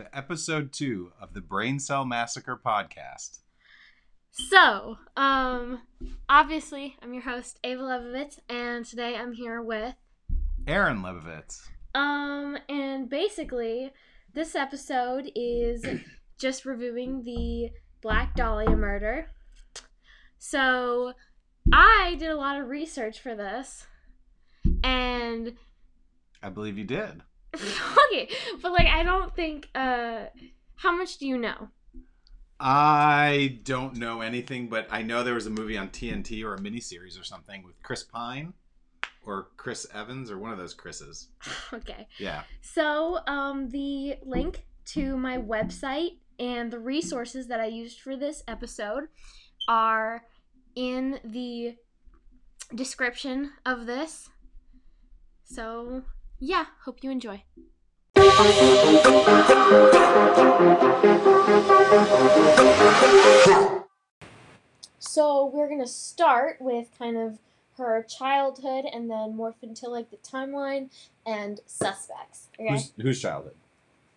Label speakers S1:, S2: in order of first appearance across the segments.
S1: to episode two of the Brain Cell Massacre podcast.
S2: So, um, obviously, I'm your host, Ava Levovitz, and today I'm here with,
S1: Aaron Lebovitz.
S2: um, and basically, this episode is just reviewing the Black Dahlia murder. So, I did a lot of research for this, and
S1: I believe you did.
S2: okay, but like, I don't think, uh, how much do you know?
S1: I don't know anything, but I know there was a movie on TNT or a miniseries or something with Chris Pine or Chris Evans or one of those Chris's.
S2: Okay.
S1: Yeah.
S2: So, um, the link to my website and the resources that I used for this episode are in the description of this. So, yeah, hope you enjoy. So, we're going to start with kind of her childhood and then morph into like the timeline and suspects. Okay.
S1: Who's, whose childhood?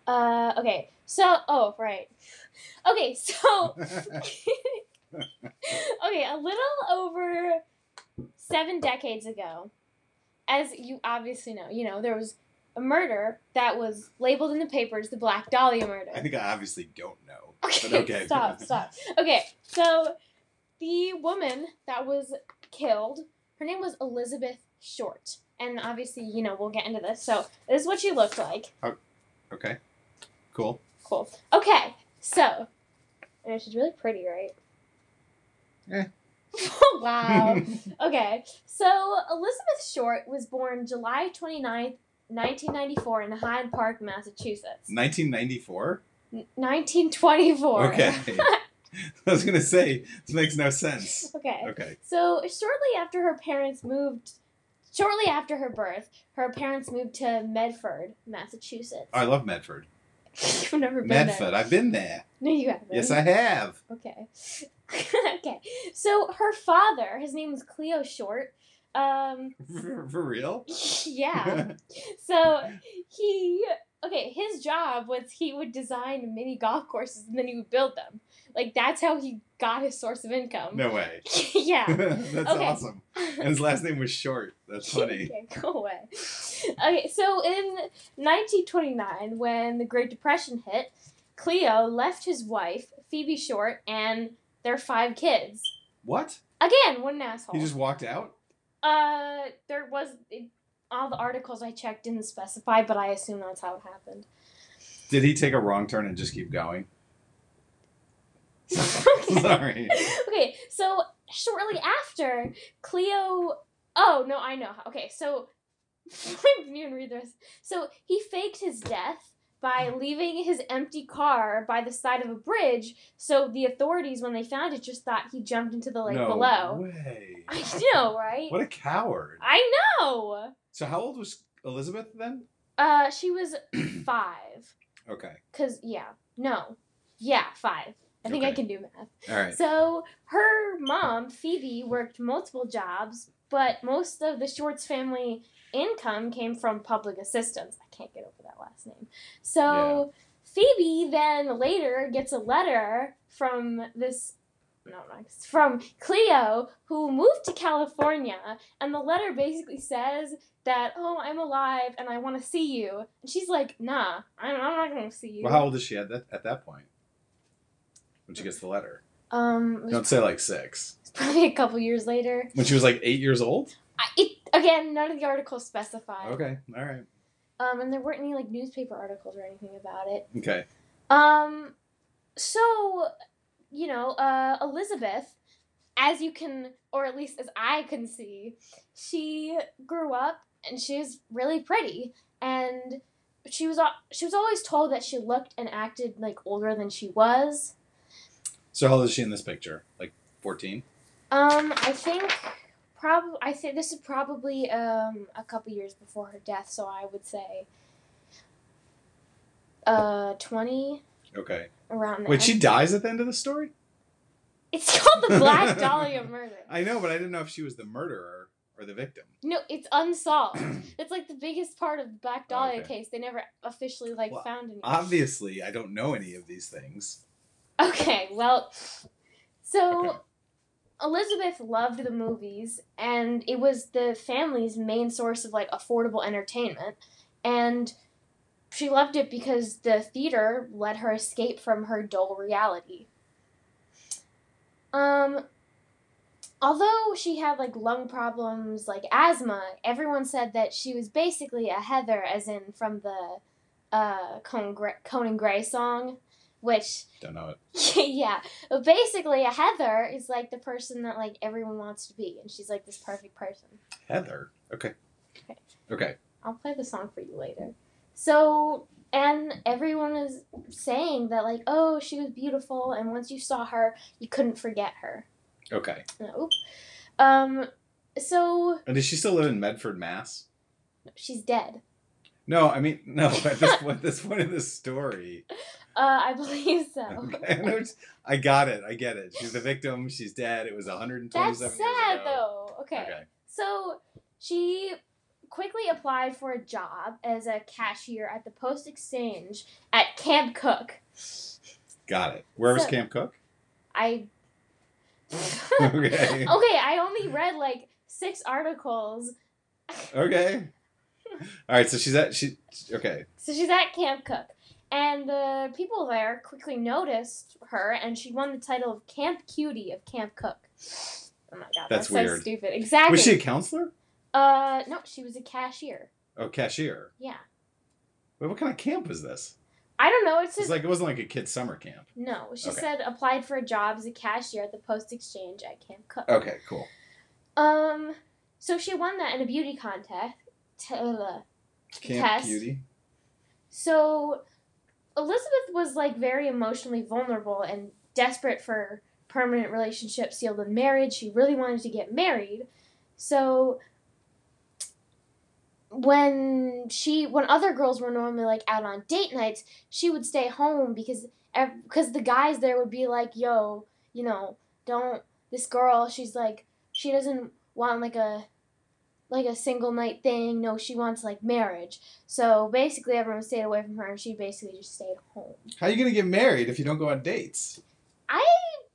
S2: Uh, okay. So, oh, right. Okay, so okay, a little over seven decades ago, as you obviously know, you know there was a murder that was labeled in the papers the Black Dahlia murder.
S1: I think I obviously don't know.
S2: Okay,
S1: But okay.
S2: stop, stop. Okay, so the woman that was killed, her name was Elizabeth Short. And obviously, you know, we'll get into this. So, this is what she looked like.
S1: Oh, Okay. Cool.
S2: Cool. Okay, so, and she's really pretty, right?
S1: Eh.
S2: wow. Okay, so Elizabeth Short was born July 29th, 1994 in Hyde Park, Massachusetts.
S1: 1994?
S2: N- 1924.
S1: Okay. I was going to say, this makes no sense.
S2: okay.
S1: Okay.
S2: So shortly after her parents moved, shortly after her birth, her parents moved to Medford, Massachusetts.
S1: Oh, I love Medford.
S2: You've never been
S1: Medford.
S2: there.
S1: I've been there.
S2: No, you haven't.
S1: Yes, I have.
S2: Okay. okay. So her father, his name was Cleo Short. Um,
S1: For, for real?
S2: yeah. so he okay, his job was he would design mini golf courses and then he would build them. Like that's how he got his source of income.
S1: No way.
S2: yeah.
S1: That's awesome. And his last name was Short. That's funny.
S2: okay, go away. Okay, so in 1929, when the Great Depression hit, Cleo left his wife, Phoebe Short, and their five kids.
S1: What?
S2: Again, what an asshole.
S1: He just walked out?
S2: Uh, there was it, all the articles I checked didn't specify, but I assume that's how it happened.
S1: Did he take a wrong turn and just keep going? Sorry.
S2: okay, so shortly after, Cleo. Oh no, I know. Okay, so I didn't even read this. So he faked his death by leaving his empty car by the side of a bridge. So the authorities, when they found it, just thought he jumped into the lake below.
S1: no
S2: below.
S1: way.
S2: I know, right?
S1: What a coward.
S2: I know.
S1: So how old was Elizabeth then?
S2: Uh, she was five.
S1: Okay.
S2: Cause yeah, no, yeah, five. I think I can do math.
S1: All right.
S2: So her mom, Phoebe, worked multiple jobs, but most of the Shorts family income came from public assistance. I can't get over last name. So Phoebe then later gets a letter from this no, no, from Cleo, who moved to California, and the letter basically says that, oh, I'm alive and I want to see you. And she's like, nah, I'm, I'm not going to see you.
S1: Well, how old is she at that at that point? When she gets the letter.
S2: Um,
S1: Don't say like six.
S2: probably a couple years later.
S1: When she was like eight years old?
S2: I, it again, none of the articles specify.
S1: Okay. All right.
S2: Um, and there weren't any like newspaper articles or anything about it.
S1: Okay.
S2: Um, so you know, uh, Elizabeth, as you can, or at least as I can see, she grew up and she was really pretty, and she was she was always told that she looked and acted like older than she was.
S1: So how old is she in this picture? Like fourteen?
S2: Um, I think probably I think this is probably um a couple years before her death, so I would say uh twenty
S1: Okay.
S2: around.
S1: Wait, she dies at the end of the story?
S2: It's called the Black Dahlia murder.
S1: I know, but I didn't know if she was the murderer. or the victim?
S2: No, it's unsolved. it's like the biggest part of the Black Dahlia
S1: Okay.
S2: case. They never officially like
S1: Well,
S2: found anything.
S1: Obviously, I don't know any of these things.
S2: Okay, well, so
S1: Okay.
S2: Elizabeth loved the movies, and it was the family's main source of like affordable entertainment. And she loved it because the theater let her escape from her dull reality. Um, although she had like lung problems, like asthma, everyone said that she was basically a Heather, as in from the uh, Conan Gray, Conan Gray song, which
S1: Don't know it.
S2: yeah, but basically a Heather is like the person that like everyone wants to be, and she's like this perfect person.
S1: Heather. Okay.
S2: Okay.
S1: Okay.
S2: I'll play the song for you later. So, and everyone is saying that like, oh, she was beautiful, and once you saw her, you couldn't forget her.
S1: Okay.
S2: Nope. Um, so
S1: And does she still live in Medford, Mass?
S2: she's dead.
S1: No, I mean no. At this point, this point in the story,
S2: Uh, I believe so.
S1: okay, I, know it's- I got it. I get it. She's the victim. She's dead. It was 127
S2: That's sad though. Okay.
S1: Okay.
S2: So she quickly applied for a job as a cashier at the Post Exchange at Camp Cooke.
S1: Got it. Where was Camp Cooke?
S2: I
S1: Okay.
S2: okay, I only read like six articles.
S1: Okay. All right. So she's at she. Okay.
S2: So she's at Camp Cooke. And the people there quickly noticed her, and she won the title of Camp Cutie of Camp Cooke. Oh my god,
S1: That's
S2: that's,
S1: weird.
S2: so stupid. Exactly.
S1: Was she a counselor?
S2: Uh, no, she was a cashier.
S1: Oh, cashier.
S2: Yeah.
S1: Wait, what kind of camp was this?
S2: I don't know. It
S1: It's
S2: says
S1: like it wasn't like a kid's summer camp.
S2: no. She
S1: Okay.
S2: said applied for a job as a cashier at the Post Exchange at Camp Cooke.
S1: Okay, cool.
S2: Um, so she won that in a beauty contest. T- uh,
S1: Camp
S2: Test.
S1: Cutie.
S2: So Elizabeth was like very emotionally vulnerable and desperate for permanent relationship sealed in marriage. She really wanted to get married. So when she when other girls were normally like out on date nights, she would stay home because because the guys there would be like, "Yo, you know, don't this girl, she's like she doesn't want like a like a single night thing. No, she wants like marriage." So basically, everyone stayed away from her, and she basically just stayed home.
S1: How are you gonna get married if you don't go on dates?
S2: I,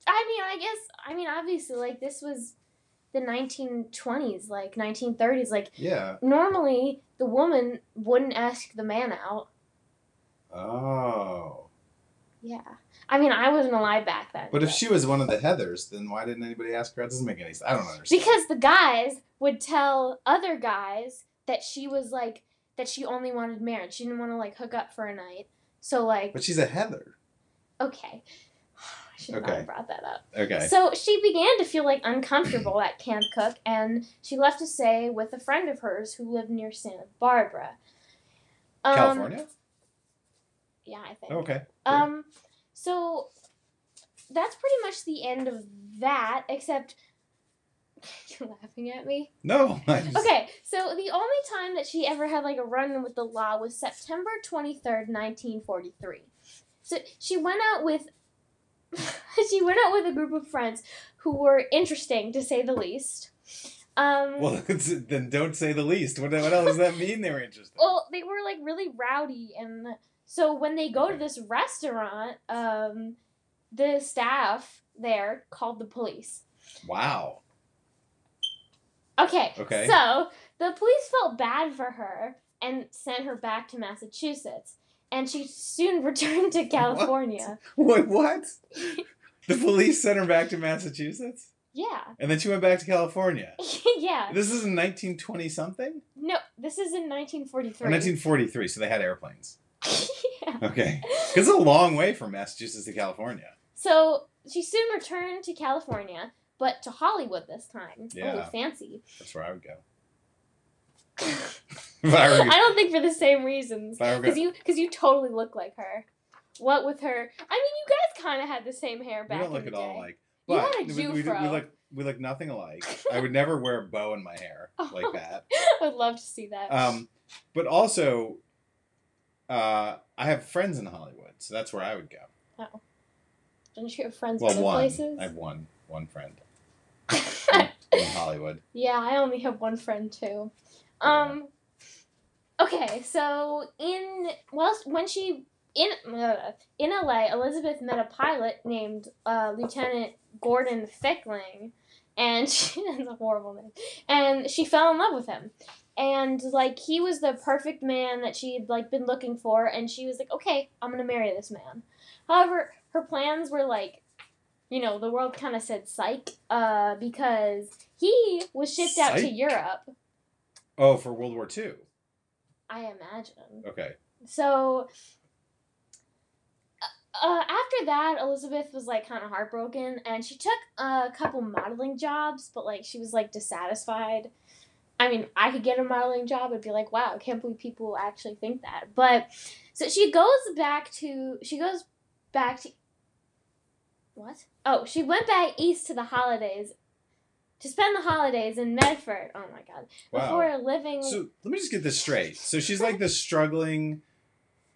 S2: I mean, I guess, I mean, obviously, like this was the 1920s, like 1930s. Like
S1: Yeah.
S2: normally, the woman wouldn't ask the man out.
S1: Oh.
S2: Yeah, I mean, I wasn't alive back then.
S1: But if she was one of the Heathers, then why didn't anybody ask her? That doesn't make any sense. I don't understand.
S2: because the guys would tell other guys that she was like that she only wanted marriage. She didn't want to like hook up for a night. So like,
S1: But she's a Heather.
S2: okay, not
S1: Okay.
S2: brought that up.
S1: Okay.
S2: So she began to feel like uncomfortable at Camp Cooke, and she left to stay with a friend of hers who lived near Santa Barbara. Um,
S1: California?
S2: Yeah, I think.
S1: Okay.
S2: Um, so that's pretty much the end of that. Except you're laughing at me.
S1: No. Just-
S2: Okay, so the only time that she ever had like a run-in with the law was September twenty third, nineteen forty three. So she went out with she went out with a group of friends who were interesting to say the least. Um,
S1: Well, then don't say the least. What, what else does that mean? They were interesting.
S2: well, they were like really rowdy, and so when they go to this restaurant, um, the staff there called the police.
S1: Wow.
S2: Okay.
S1: Okay.
S2: So the police felt bad for her and sent her back to Massachusetts, and she soon returned to California.
S1: What? What? the police sent her back to Massachusetts,
S2: Yeah.
S1: and then she went back to California.
S2: yeah.
S1: This is in 1920 something
S2: No, this is in 1943.
S1: or 1943. So they had airplanes.
S2: yeah.
S1: Okay. Because it's a long way from Massachusetts to California.
S2: So she soon returned to California, but to Hollywood this time.
S1: Yeah.
S2: Oh, fancy.
S1: That's where I would go. I were,
S2: I don't think for the same reasons.
S1: if I were
S2: Because you, cause you totally look like her. What with her? I mean, you guys kind of had the same hair back.
S1: we don't look at
S2: the
S1: all
S2: day.
S1: alike.
S2: You had a
S1: we, we, we, look we look nothing alike. I would never wear a bow in my hair like that.
S2: I would love to see that.
S1: Um, but also, uh, I have friends in Hollywood, so that's where I would go.
S2: Oh, don't you have friends
S1: Well,
S2: other
S1: one.
S2: places?
S1: I have one one friend. in Hollywood.
S2: Yeah, I only have one friend too. Um. Okay, so in well, when she in uh, in LA, Elizabeth met a pilot named uh, Lieutenant Gordon Fickling, and she that's a horrible name. And she fell in love with him, and like he was the perfect man that she'd like been looking for, and she was like, okay, I'm gonna marry this man. However, her plans were like, you know, the world kind of said psych, uh, because he was shipped out to Europe.
S1: Oh, for World War II.
S2: I imagine.
S1: Okay.
S2: So uh, after that, Elizabeth was like kind of heartbroken, and she took a couple modeling jobs, but like she was like dissatisfied. I mean, I could get a modeling job and be like, wow, I can't believe people actually think that. But so she goes back to she goes back to what? Oh, she went back east to the holidays to spend the holidays in Medford. Oh my god!
S1: Wow.
S2: Before living.
S1: So let me just get this straight. So she's like this struggling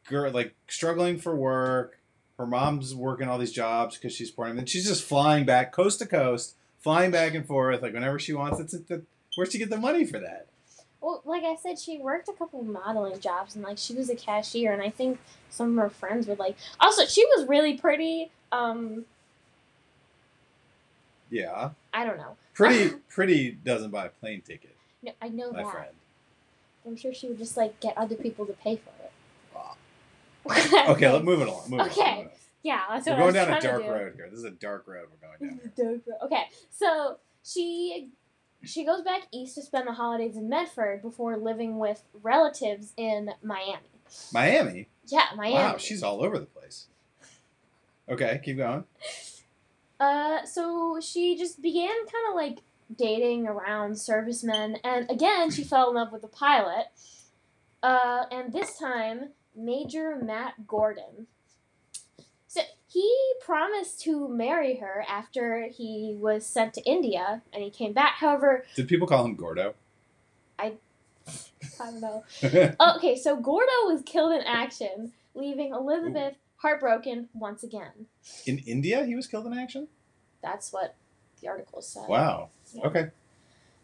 S1: girl, like struggling for work. Her mom's working all these jobs because she's poor, and then she's just flying back coast to coast, flying back and forth, like whenever she wants. It's the where'd she get the money for that?
S2: Well, like I said, she worked a couple of modeling jobs and like she was a cashier and I think some of her friends would like also she was really pretty. Um
S1: Yeah,
S2: I don't know.
S1: pretty, pretty doesn't buy a plane ticket,
S2: No, I know
S1: my
S2: that.
S1: friend.
S2: I'm sure she would just like get other people to pay for it.
S1: Wow. Okay, let's move it along. Move
S2: Okay,
S1: along,
S2: Yeah, that's what
S1: We're going
S2: was
S1: down a
S2: trying
S1: dark
S2: to do.
S1: road here. This is a dark road we're going down.
S2: Dark road. Okay, so she she goes back east to spend the holidays in Medford before living with relatives in Miami.
S1: Miami.
S2: Yeah, Miami.
S1: Wow, she's all over the place. Okay, keep going.
S2: Uh, so she just began kind of like dating around servicemen, and again she fell in love with a pilot. Uh, and this time Major Matt Gordon. So he promised to marry her after he was sent to India, and he came back. However,
S1: Did people call him Gordo?
S2: I, I don't know. Okay, so Gordo was killed in action, leaving Elizabeth heartbroken once again.
S1: In India, he was killed in action.
S2: That's what the article said.
S1: Wow.
S2: Yeah.
S1: Okay.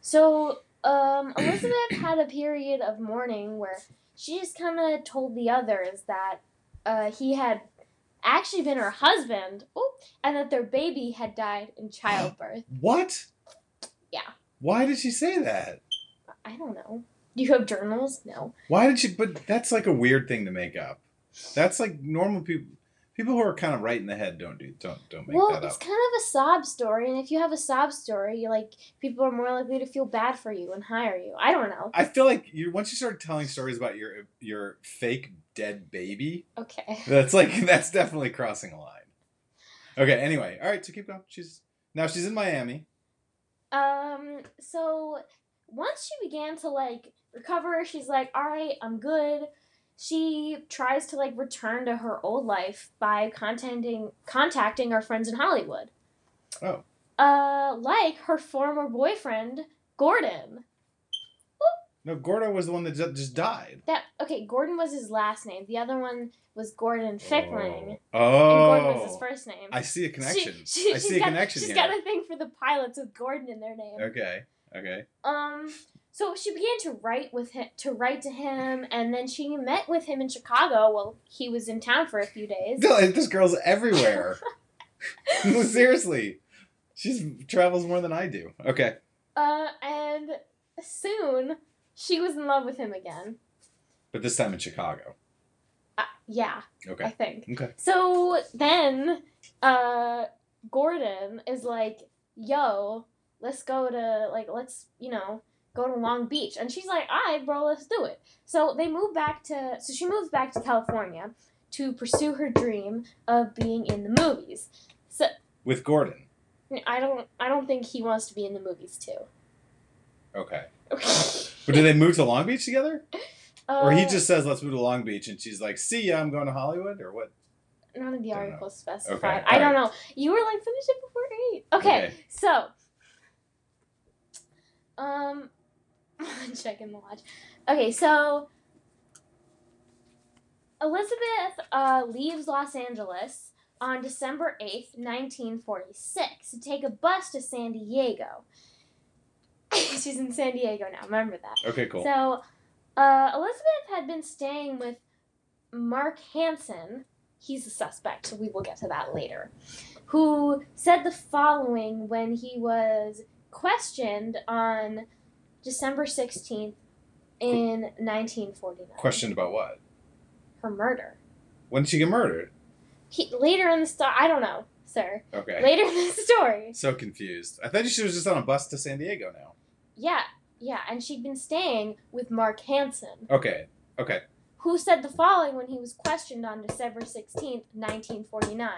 S2: So, um, Elizabeth had a period of mourning where she just kind of told the others that uh, he had actually been her husband, and that their baby had died in childbirth.
S1: What?
S2: Yeah.
S1: Why did she say that?
S2: I don't know. Do you have journals? No.
S1: Why did she? But that's like a weird thing to make up. That's like normal people. People who are kind of right in the head don't do don't don't make
S2: well,
S1: that up.
S2: Well, it's kind of a sob story, and if you have a sob story, you like people are more likely to feel bad for you and hire you. I don't know.
S1: I feel like you once you start telling stories about your your fake dead baby,
S2: Okay.
S1: that's like that's definitely crossing a line. Okay. Anyway, all right. So keep going. She's now she's in Miami.
S2: Um, so once she began to like recover, she's like, all right, I'm good. She tries to like return to her old life by contacting contacting her friends in Hollywood.
S1: Oh.
S2: Uh, like her former boyfriend Gordon.
S1: No, Gordo was the one that just died.
S2: That okay, Gordon was his last name. The other one was Gordon Fickling,
S1: Oh.
S2: and Gordon was his first name.
S1: I see a connection.
S2: She, she,
S1: I see
S2: she's
S1: a
S2: got,
S1: connection
S2: She's
S1: here.
S2: got a thing for the pilots with Gordon in their name.
S1: Okay. Okay.
S2: Um, so she began to write with him, to write to him, and then she met with him in Chicago. Well, he was in town for a few days.
S1: No, This girl's everywhere. Seriously, she travels more than I do. Okay.
S2: Uh, and soon she was in love with him again.
S1: But this time in Chicago.
S2: Uh, yeah,
S1: Okay.
S2: I think.
S1: Okay.
S2: So then, uh, Gordon is like, "Yo, let's go to like, let's you know." Go to Long Beach, and she's like, "All right, bro, let's do it." So they move back to, so she moves back to California to pursue her dream of being in the movies. So
S1: With Gordon.
S2: I don't I don't think he wants to be in the movies too.
S1: Okay. But do they move to Long Beach together?
S2: uh,
S1: Or he just says, let's move to Long Beach, and she's like, see ya, I'm going to Hollywood? Or what?
S2: none of the articles specified.
S1: Okay,
S2: I don't
S1: alright.
S2: know. You were like finish it before eight. Okay,
S1: Okay.
S2: so um checking the watch. Okay, so Elizabeth uh, leaves Los Angeles on December 8th, 1946, to take a bus to San Diego. she's in San Diego now. Remember that.
S1: Okay, cool.
S2: So, uh, Elizabeth had been staying with Mark Hansen. He's a suspect, so we will get to that later. Who said the following when he was questioned on December 16th in 1949.
S1: Questioned about what?
S2: Her murder.
S1: When did she get murdered?
S2: He, later in the story, I don't know, sir.
S1: Okay.
S2: Later in the story.
S1: So confused. I thought she was just on a bus to San Diego now.
S2: Yeah, yeah, and she'd been staying with Mark Hansen.
S1: Okay. Okay.
S2: who said the following when he was questioned on December 16th, 1949,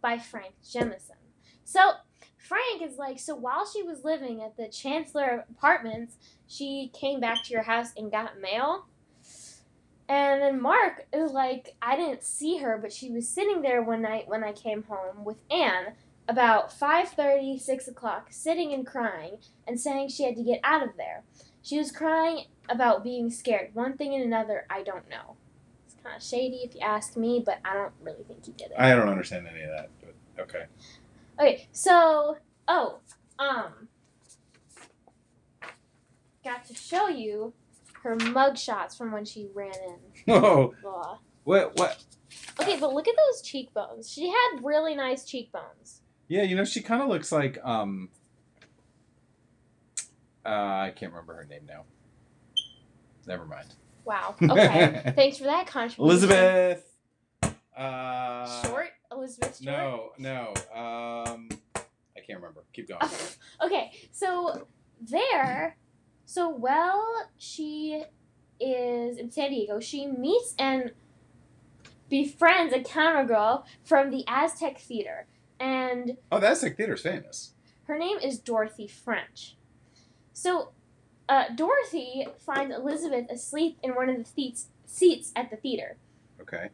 S2: by Frank Jemison. So, Frank is like, so while she was living at the Chancellor Apartments, she came back to your house and got mail? And then Mark is like, I didn't see her, but she was sitting there one night when I came home with Anne about 5.30, 6 o'clock, sitting and crying and saying she had to get out of there. She was crying about being scared. One thing and another, I don't know. It's kind of shady if you ask me, but I don't really think he did it.
S1: I don't understand any of that, but okay.
S2: Okay, so oh, um, got to show you her mug shots from when she ran in.
S1: Whoa.
S2: Blah.
S1: What? What?
S2: Okay, but look at those cheekbones. She had really nice cheekbones.
S1: Yeah, you know, she kind of looks like um. Uh, I can't remember her name now. Never mind.
S2: Wow. Okay. Thanks for that contribution.
S1: Elizabeth. Uh,
S2: Short. Elizabeth Short.
S1: No, no. Um, I can't remember. Keep going.
S2: Okay, so there, so while she is in San Diego, she meets and befriends a camera countergirl from the Aztec Theater, and
S1: Oh, the Aztec Theater's famous.
S2: her name is Dorothy French. So, uh, Dorothy finds Elizabeth asleep in one of the seats seats at the theater.
S1: Okay.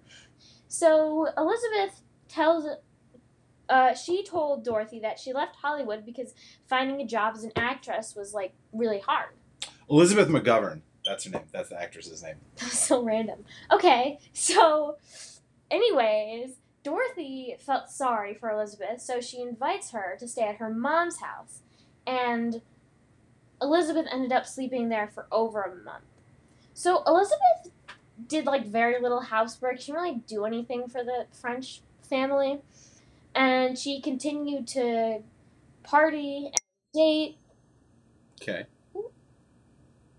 S2: So Elizabeth tells, uh, she told Dorothy that she left Hollywood because finding a job as an actress was like really hard.
S1: Elizabeth McGovern. That's her name. That's the actress's name.
S2: That's so random. Okay, so, anyways, Dorothy felt sorry for Elizabeth, so she invites her to stay at her mom's house, and Elizabeth ended up sleeping there for over a month. So Elizabeth did like very little housework. She didn't really do anything for the French family, and she continued to party and date
S1: Okay.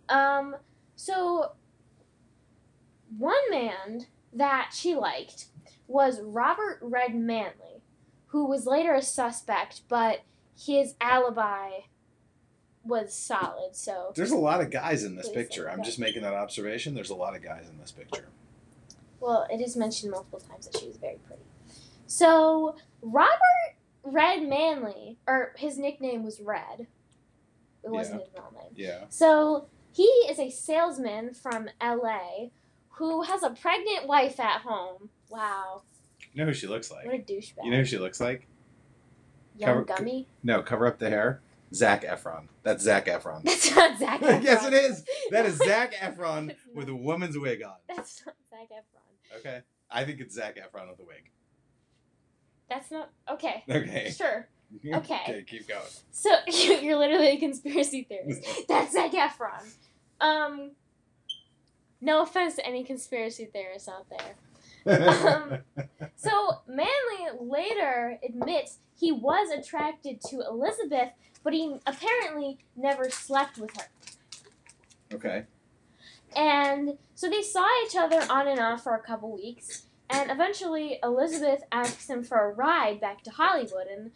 S2: Um, so one man that she liked was Robert Red Manley, who was later a suspect, but his alibi was solid. So
S1: There's a lot of guys in this picture. I'm just making that observation. There's a lot of guys in this picture.
S2: well, it is mentioned multiple times that she was very pretty. So Robert Red Manley, or his nickname was Red. It wasn't his real name.
S1: Yeah.
S2: So he is a salesman from LA who has a pregnant wife at home. Wow,
S1: You know who she looks like?
S2: what a douchebag.
S1: You know who she looks like?
S2: Young
S1: cover-
S2: gummy.
S1: No, cover up the hair. Zac Efron. That's Zac Efron.
S2: That's not Zac Efron.
S1: yes, it is. That is Zac Efron with a woman's wig on.
S2: That's not Zac Efron.
S1: Okay. I think it's Zac Efron with a wig.
S2: That's not okay.
S1: Okay.
S2: Sure. Okay.
S1: okay, keep going.
S2: So you're literally a conspiracy theorist. That's Zac Efron. Um. No offense to any conspiracy theorists out there. Um, So Manley later admits he was attracted to Elizabeth, but he apparently never slept with her.
S1: okay.
S2: And so they saw each other on and off for a couple weeks, and eventually Elizabeth asks him for a ride back to Hollywood, and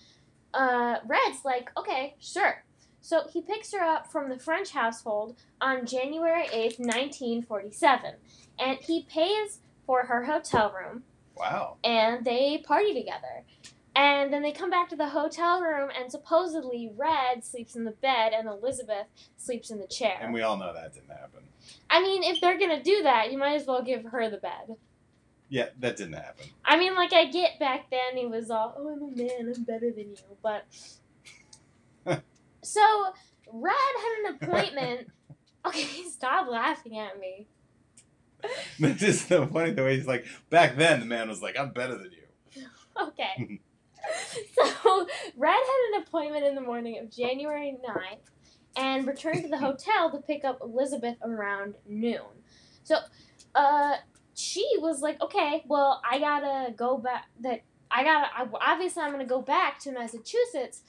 S2: uh, Red's like, okay, sure. So he picks her up from the French household on January 8th, 1947, and he pays for her hotel room,
S1: Wow.
S2: and they party together. And then they come back to the hotel room, and supposedly Red sleeps in the bed, and Elizabeth sleeps in the chair.
S1: And we all know that didn't happen.
S2: I mean, if they're gonna do that, you might as well give her the bed.
S1: Yeah, that didn't happen.
S2: I mean, like I get back then he was all, "Oh, I'm a man, I'm better than you," but so Red had an appointment. okay, stop laughing at me.
S1: That's just so funny the way he's like, back then the man was like, I'm better than you.
S2: Okay. so Red had an appointment in the morning of January 9th, and returned to the hotel to pick up Elizabeth around noon. So, uh, she was like, okay, well, I gotta go back. That I gotta. I, obviously, I'm gonna go back to Massachusetts.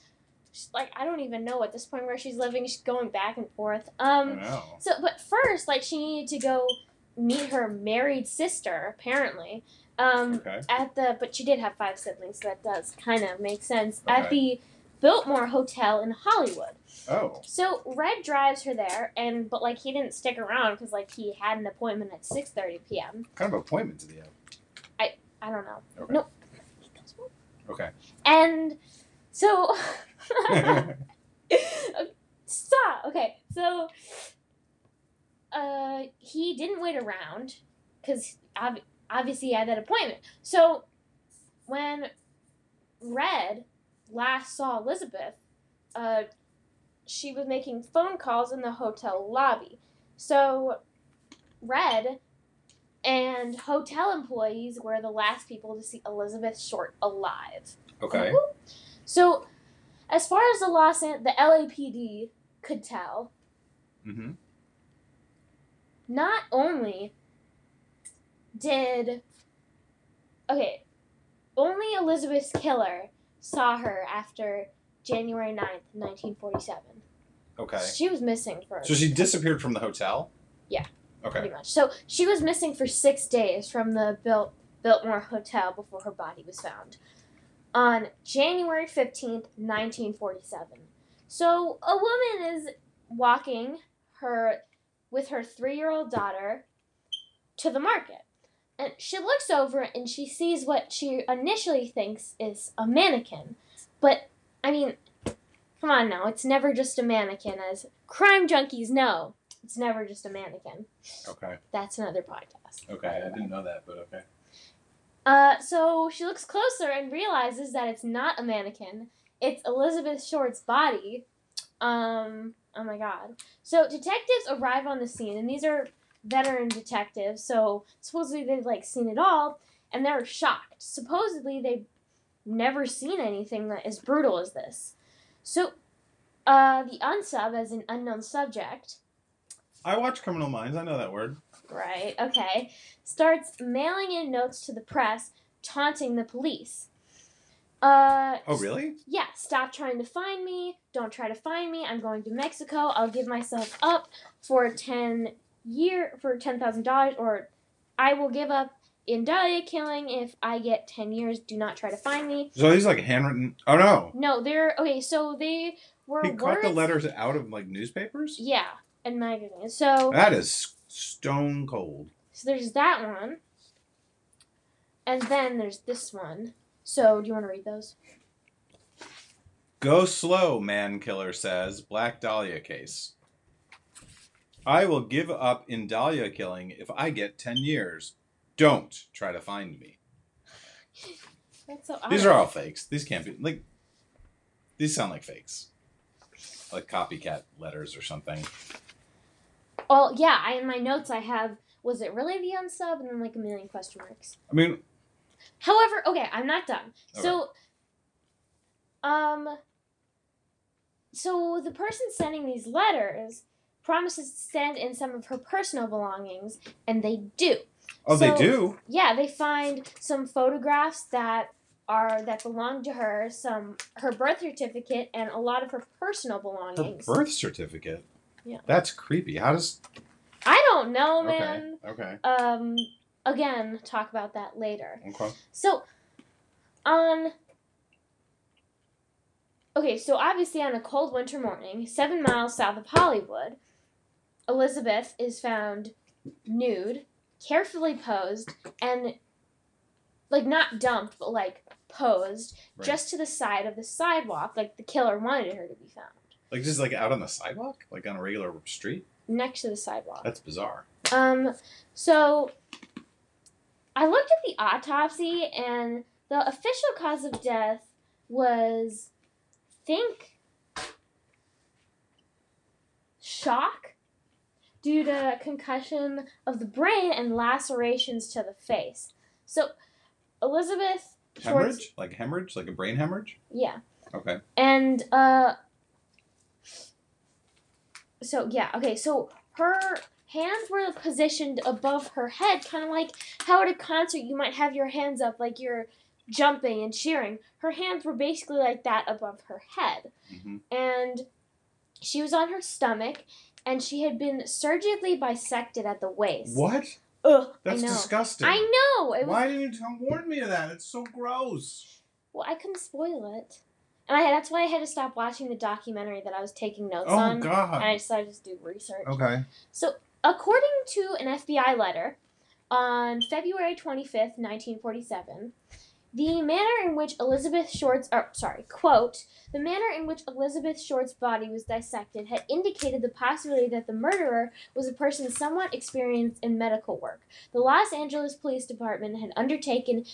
S2: She's like, I don't even know at this point where she's living. She's going back and forth.
S1: I
S2: Um,
S1: know.
S2: so, but first, like, she needed to go meet her married sister, apparently. Um,
S1: Okay.
S2: at the but she did have five siblings, so that does kind of make sense. At the Biltmore Hotel in Hollywood.
S1: Oh.
S2: So Red drives her there, and but like he didn't stick around because like he had an appointment at six thirty p.m.
S1: Kind of appointment to the
S2: I I don't know.
S1: Okay.
S2: Nope.
S1: Okay.
S2: And so stop. Okay, so uh, he didn't wait around because ob- obviously he had that appointment. So when Red last saw Elizabeth, uh, she was making phone calls in the hotel lobby. So Red and hotel employees were the last people to see Elizabeth Short alive.
S1: okay.
S2: So, as far as the Los An- the LAPD could tell,
S1: Mm-hmm.
S2: Not only did okay, only Elizabeth's killer saw her after January 9th, 1947.
S1: Okay.
S2: She was missing for
S1: So she disappeared from the hotel.
S2: Yeah.
S1: Okay.
S2: pretty much. So she was missing for six days from the Bilt, Biltmore Hotel before her body was found. On January 15th, 1947. So a woman is walking her with her three year old daughter to the market. And she looks over and she sees what she initially thinks is a mannequin. But, I mean, come on now, it's never just a mannequin, as crime junkies know. It's never just a mannequin.
S1: Okay.
S2: That's another podcast.
S1: Okay. I didn't know that, but okay.
S2: Uh, so she looks closer and realizes that it's not a mannequin. It's Elizabeth Short's body. Um, oh my god. So detectives arrive on the scene, and these are veteran detectives, so supposedly they've like seen it all, and they're shocked. Supposedly they've never seen anything that is brutal as this. So, uh, the unsub as an unknown subject
S1: I watch Criminal Minds. I know that word.
S2: right, okay, starts mailing in notes to the press taunting the police. Uh,
S1: Oh, really?
S2: yeah, stop trying to find me. Don't try to find me. I'm going to Mexico. I'll give myself up for 10 year for $10,000 or I will give up in Dahlia killing if I get 10 years. Do not try to find me.
S1: So these like handwritten. Oh no.
S2: No, they're okay, so they were
S1: He caught the letters out of like newspapers.
S2: Yeah, and magazines. So
S1: That is stone cold.
S2: So there's that one. And then there's this one. So do you want to read those?
S1: Go slow, man killer says. Black Dahlia case. I will give up in Dahlia killing if I get 10 years. Don't try to find me.
S2: That's so
S1: These are all fakes. These can't be like these sound like fakes. Like copycat letters or something.
S2: Well, yeah, I, in my notes I have was it really the unsub and then like a million question marks.
S1: I mean,
S2: However, okay, I'm not done. So um so the person sending these letters promises to send in some of her personal belongings and they do.
S1: oh, they do.
S2: Yeah, they find some photographs that are that belong to her, some her birth certificate, and a lot of her personal
S1: Her
S2: belongings.
S1: birth certificate.
S2: Yeah.
S1: That's creepy. How does
S2: I don't know, man.
S1: Okay. Okay.
S2: Um, again, talk about that later.
S1: Okay.
S2: So, on. Okay, so obviously on a cold winter morning, seven miles south of Hollywood, Elizabeth is found nude, carefully posed, and like not dumped, but like posed
S1: Right.
S2: just to the side of the sidewalk, like the killer wanted her to be found.
S1: Like just like out on the sidewalk, like on a regular street.
S2: Next to the sidewalk.
S1: That's bizarre.
S2: Um, so I looked at the autopsy, and the official cause of death was, think, shock due to concussion of the brain and lacerations to the face. So Elizabeth Schwartz,
S1: Hemorrhage? Like hemorrhage? Like a brain hemorrhage?
S2: yeah,
S1: Okay.
S2: and uh, so yeah, okay, so her hands were positioned above her head, kind of like how at a concert you might have your hands up like you're jumping and cheering. Her hands were basically like that above her head.
S1: hmm
S2: And she was on her stomach and she had been surgically bisected at the waist.
S1: What?
S2: Ugh,
S1: That's
S2: I know.
S1: disgusting.
S2: I know. Was
S1: Why didn't you tell, warn me of that? It's so gross.
S2: well, I couldn't spoil it. And I that's why I had to stop watching the documentary that I was taking notes
S1: Oh
S2: on. And I decided to do research.
S1: Okay.
S2: So, according to an FBI letter on February 25th, 1947, the manner in which Elizabeth Short's, or, sorry, quote, the manner in which Elizabeth Short's body was dissected had indicated the possibility that the murderer was a person somewhat experienced in medical work. The Los Angeles Police Department had undertaken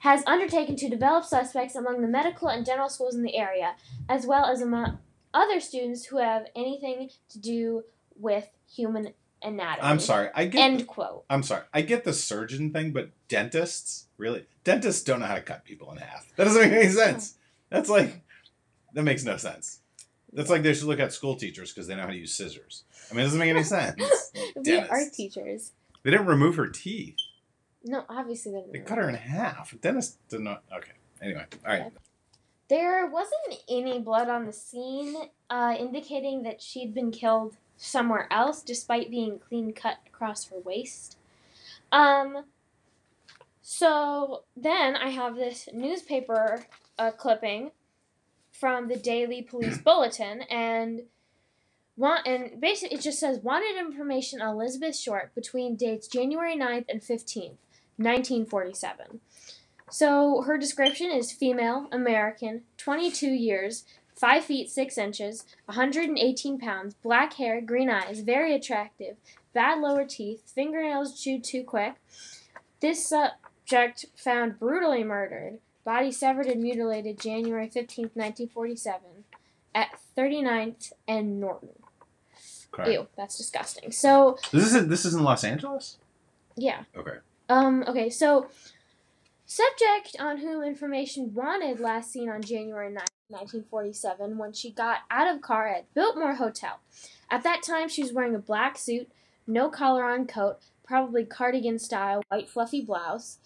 S2: has undertaken to develop suspects among the medical and dental schools in the area, as well as among other students who have anything to do with human anatomy.
S1: I'm sorry. I get.
S2: End
S1: the-
S2: quote.
S1: I'm sorry. I get the surgeon thing, but dentists really dentists don't know how to cut people in half. That doesn't make any sense. That's like that makes no sense. That's like they should look at school teachers because they know how to use scissors. I mean, it doesn't make any sense.
S2: We are teachers.
S1: They didn't remove her teeth.
S2: No, obviously they
S1: They
S2: didn't.
S1: They cut her in half. Dentists did not. Okay. Anyway, all right.
S2: There wasn't any blood on the scene, uh, indicating that she'd been killed somewhere else, despite being clean cut across her waist. Um. So then I have this newspaper uh, clipping from the Daily Police Bulletin, and want and basically it just says wanted information on Elizabeth Short between dates January 9th and fifteenth, nineteen forty seven. So her description is female, American, 22 years, 5 feet 6 inches, 118 pounds, black hair, green eyes, very attractive, bad lower teeth, fingernails chewed too quick. This subject found brutally murdered, body severed and mutilated January 15th, 1947, at 39th and Norton.
S1: Okay.
S2: Ew, that's disgusting. So,
S1: This isn't. This is in Los Angeles.
S2: yeah.
S1: Okay.
S2: Um, okay, so subject on whom information wanted last seen on January 9th, 1947 when she got out of car at Biltmore Hotel. At that time she was wearing a black suit, no collar on coat, probably cardigan style, white fluffy blouse,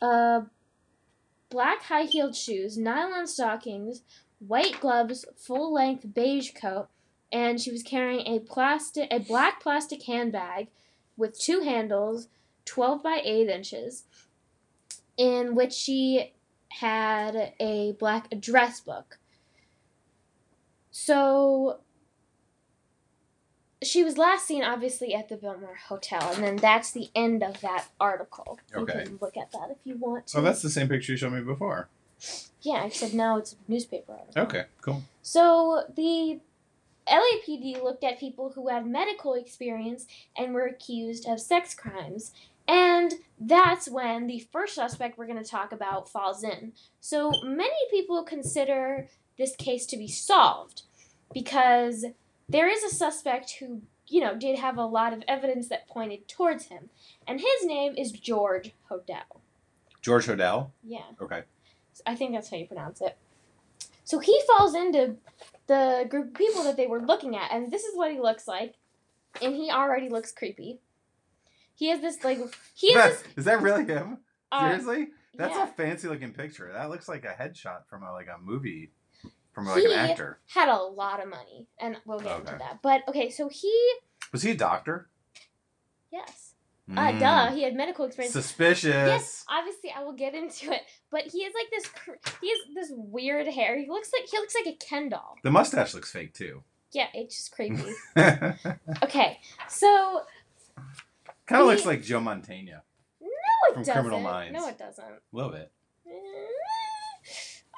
S2: uh black high-heeled shoes, nylon stockings, white gloves, full-length beige coat, and she was carrying a plastic a black plastic handbag with two handles 12 by 8 inches, in which she had a black address book. So she was last seen obviously at the Biltmore Hotel, and then that's the end of that article.
S1: Okay.
S2: You can look at that if you want to.
S1: So that's the same picture you showed me before.
S2: yeah, except now it's a newspaper article.
S1: Okay. Cool.
S2: So the LAPD looked at people who had medical experience and were accused of sex crimes. And that's when the first suspect we're going to talk about falls in. So many people consider this case to be solved because there is a suspect who, you know, did have a lot of evidence that pointed towards him. And his name is George Hodel.
S1: George Hodel.
S2: Yeah.
S1: Okay.
S2: I think that's how you pronounce it. So he falls into the group of people that they were looking at, and this is what he looks like. And he already looks creepy. He has this like he has
S1: That-
S2: this.
S1: is that really him?
S2: Uh,
S1: Seriously? That's
S2: yeah.
S1: a fancy looking picture. That looks like a headshot from a, like a movie, from like
S2: He-
S1: an actor.
S2: had a lot of money, and we'll get into that. But okay, so he
S1: Was he a doctor?
S2: yes, uh,
S1: Mm.
S2: duh, he had medical experience.
S1: Suspicious.
S2: Yes, obviously I will get into it, but he has like this. He has this weird hair. He looks like he looks like a Ken doll.
S1: The mustache looks fake too.
S2: Yeah, it's just creepy. okay, so kind
S1: of looks like Joe Mantegna.
S2: no, it
S1: From
S2: doesn't.
S1: Criminal Minds.
S2: No, it doesn't.
S1: A little bit.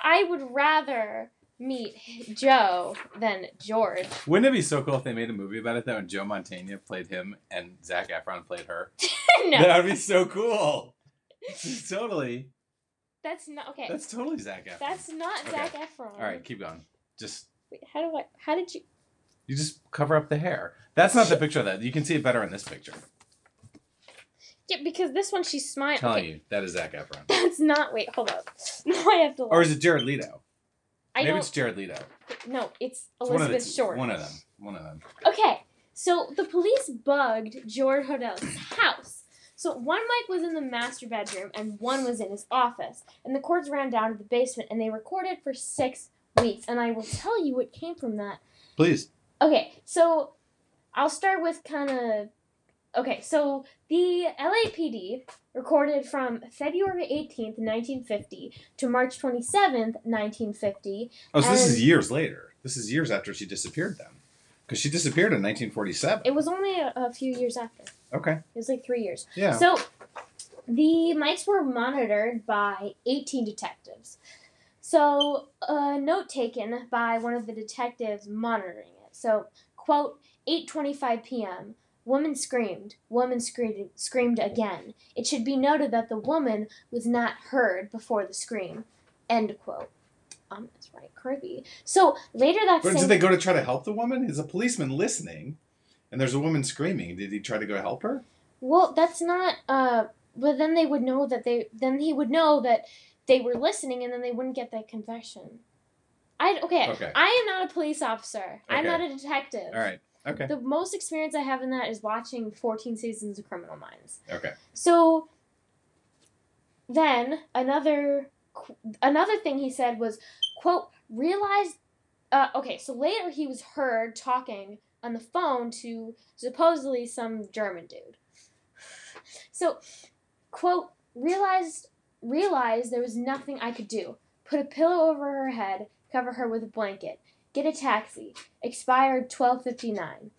S2: I would rather meet Joe than George.
S1: Wouldn't it be so cool if they made a movie about it though and Joe Mantegna played him and Zac Efron played her?
S2: no,
S1: That would be so cool. totally.
S2: that's not okay.
S1: That's totally Zac Efron.
S2: That's not
S1: Okay.
S2: Zac Efron.
S1: All right, keep going. Just
S2: Wait, how do I? How did you?
S1: you just cover up the hair. That's not the picture of that. You can see it better in this picture.
S2: Yeah, because this one she's smiling.
S1: telling
S2: okay,
S1: you, that is Zac Efron.
S2: That's not. Wait, hold up. No, I have to. Look.
S1: Or is it Jared Leto?
S2: I
S1: Maybe it's Jared Leto.
S2: No, it's Elizabeth
S1: It's one of
S2: Elizabeth
S1: the,
S2: Short.
S1: One of them. One of them.
S2: Okay, so the police bugged George Hodel's house. So one mic was in the master bedroom and one was in his office. And the cords ran down to the basement and they recorded for six weeks. And I will tell you what came from that.
S1: Please.
S2: Okay, so I'll start with kind of. Okay, so the LAPD recorded from February 18th, 1950 to March 27th, 1950.
S1: Oh, so this is years later. This is years after she disappeared then. Because she disappeared in 1947.
S2: It was only a, a few years after.
S1: Okay.
S2: It was like three years.
S1: Yeah.
S2: So the mics were monitored by 18 detectives. So a note taken by one of the detectives monitoring it. So quote 8:25 p.m. Woman screamed. Woman screamed, screamed again. It should be noted that the woman was not heard before the scream. End quote. Um, that's right, creepy. So later that
S1: But
S2: same
S1: did they go to try to help the woman? Is a policeman listening, and there's a woman screaming? Did he try to go help her?
S2: Well, that's not. Uh, but then they would know that they. Then he would know that they were listening, and then they wouldn't get that confession. I okay.
S1: Okay.
S2: I am not a police officer. I'm not a detective.
S1: All right. Okay.
S2: The most experience I have in that is watching 14 seasons of Criminal Minds.
S1: Okay.
S2: So then another another thing he said was quote realized uh, okay so later he was heard talking on the phone to supposedly some German dude. So quote realized realized there was nothing I could do. Put a pillow over her head, cover her with a blanket, get a taxi. Expired 1259.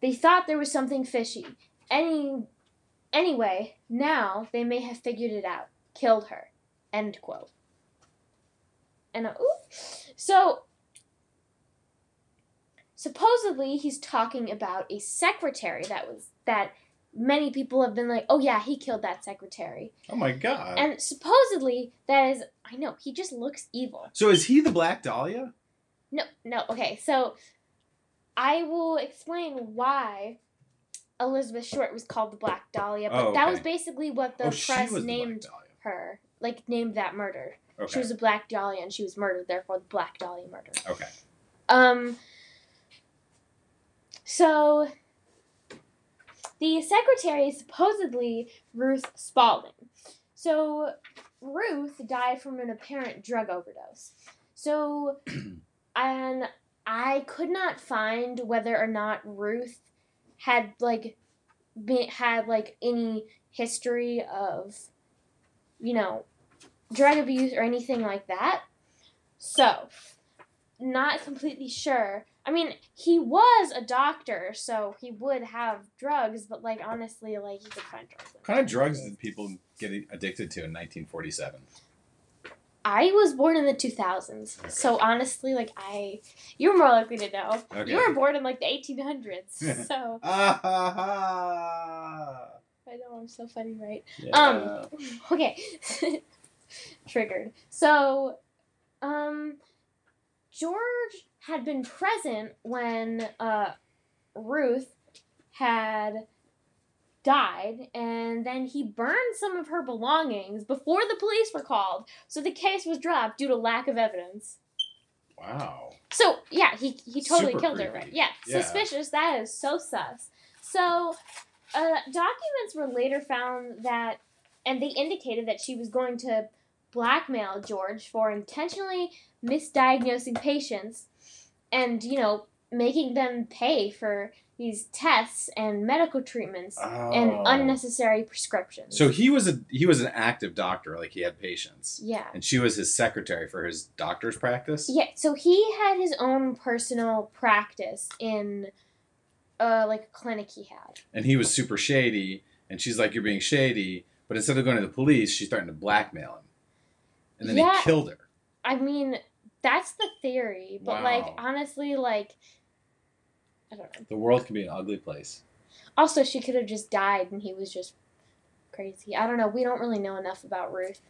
S2: They thought there was something fishy. Any Anyway, now they may have figured it out. Killed her. End quote. And uh, ooh. so supposedly he's talking about a secretary that was that many people have been like, "Oh yeah, he killed that secretary."
S1: Oh my god.
S2: And supposedly that is I know, he just looks evil.
S1: so is he the Black Dahlia?
S2: No, no. Okay, so I will explain why Elizabeth Short was called the Black Dahlia, but
S1: Oh,
S2: that was basically what the
S1: oh,
S2: press named her, like named that murder.
S1: Dahlia.
S2: She was a Black Dahlia, and she was murdered. Therefore, the Black Dahlia murder.
S1: Okay.
S2: Um. So, the secretary is supposedly Ruth Spalding. So, Ruth died from an apparent drug overdose. So, and I could not find whether or not Ruth had like been, had like any history of, you know, drug abuse or anything like that. So, not completely sure. I mean, he was a doctor, so he would have drugs, but like honestly, like he could find drugs.
S1: What kind of drugs did people get addicted to in 1947?
S2: I was born in the 2000s, so honestly, like I, you're more likely to know.
S1: Okay.
S2: You were born in like the 1800s, so! I know I'm so funny, right?
S1: Yeah.
S2: Um, okay, triggered. So, um, George had been present when uh, Ruth had died, and then he burned some of her belongings before the police were called. So the case was dropped due to lack of evidence.
S1: wow.
S2: So yeah, he he totally
S1: Super
S2: killed her, right? Yeah,
S1: Yeah.
S2: suspicious. That is so sus. So, uh, documents were later found that, and they indicated that she was going to blackmail George for intentionally misdiagnosing patients, and you know making them pay for these tests and medical treatments and
S1: Oh.
S2: unnecessary prescriptions.
S1: So he was a he was an active doctor, like he had patients,
S2: yeah.
S1: and she was his secretary for his doctor's practice.
S2: Yeah, so he had his own personal practice in uh like a clinic he had.
S1: And he was super shady, and she's like, "You're being shady," but instead of going to the police, she's starting to blackmail him, and then
S2: Yeah.
S1: he killed her.
S2: I mean, that's the theory, but like honestly like I don't know.
S1: The world can be an ugly place.
S2: Also, she could have just died and he was just crazy. I don't know. We don't really know enough about Ruth.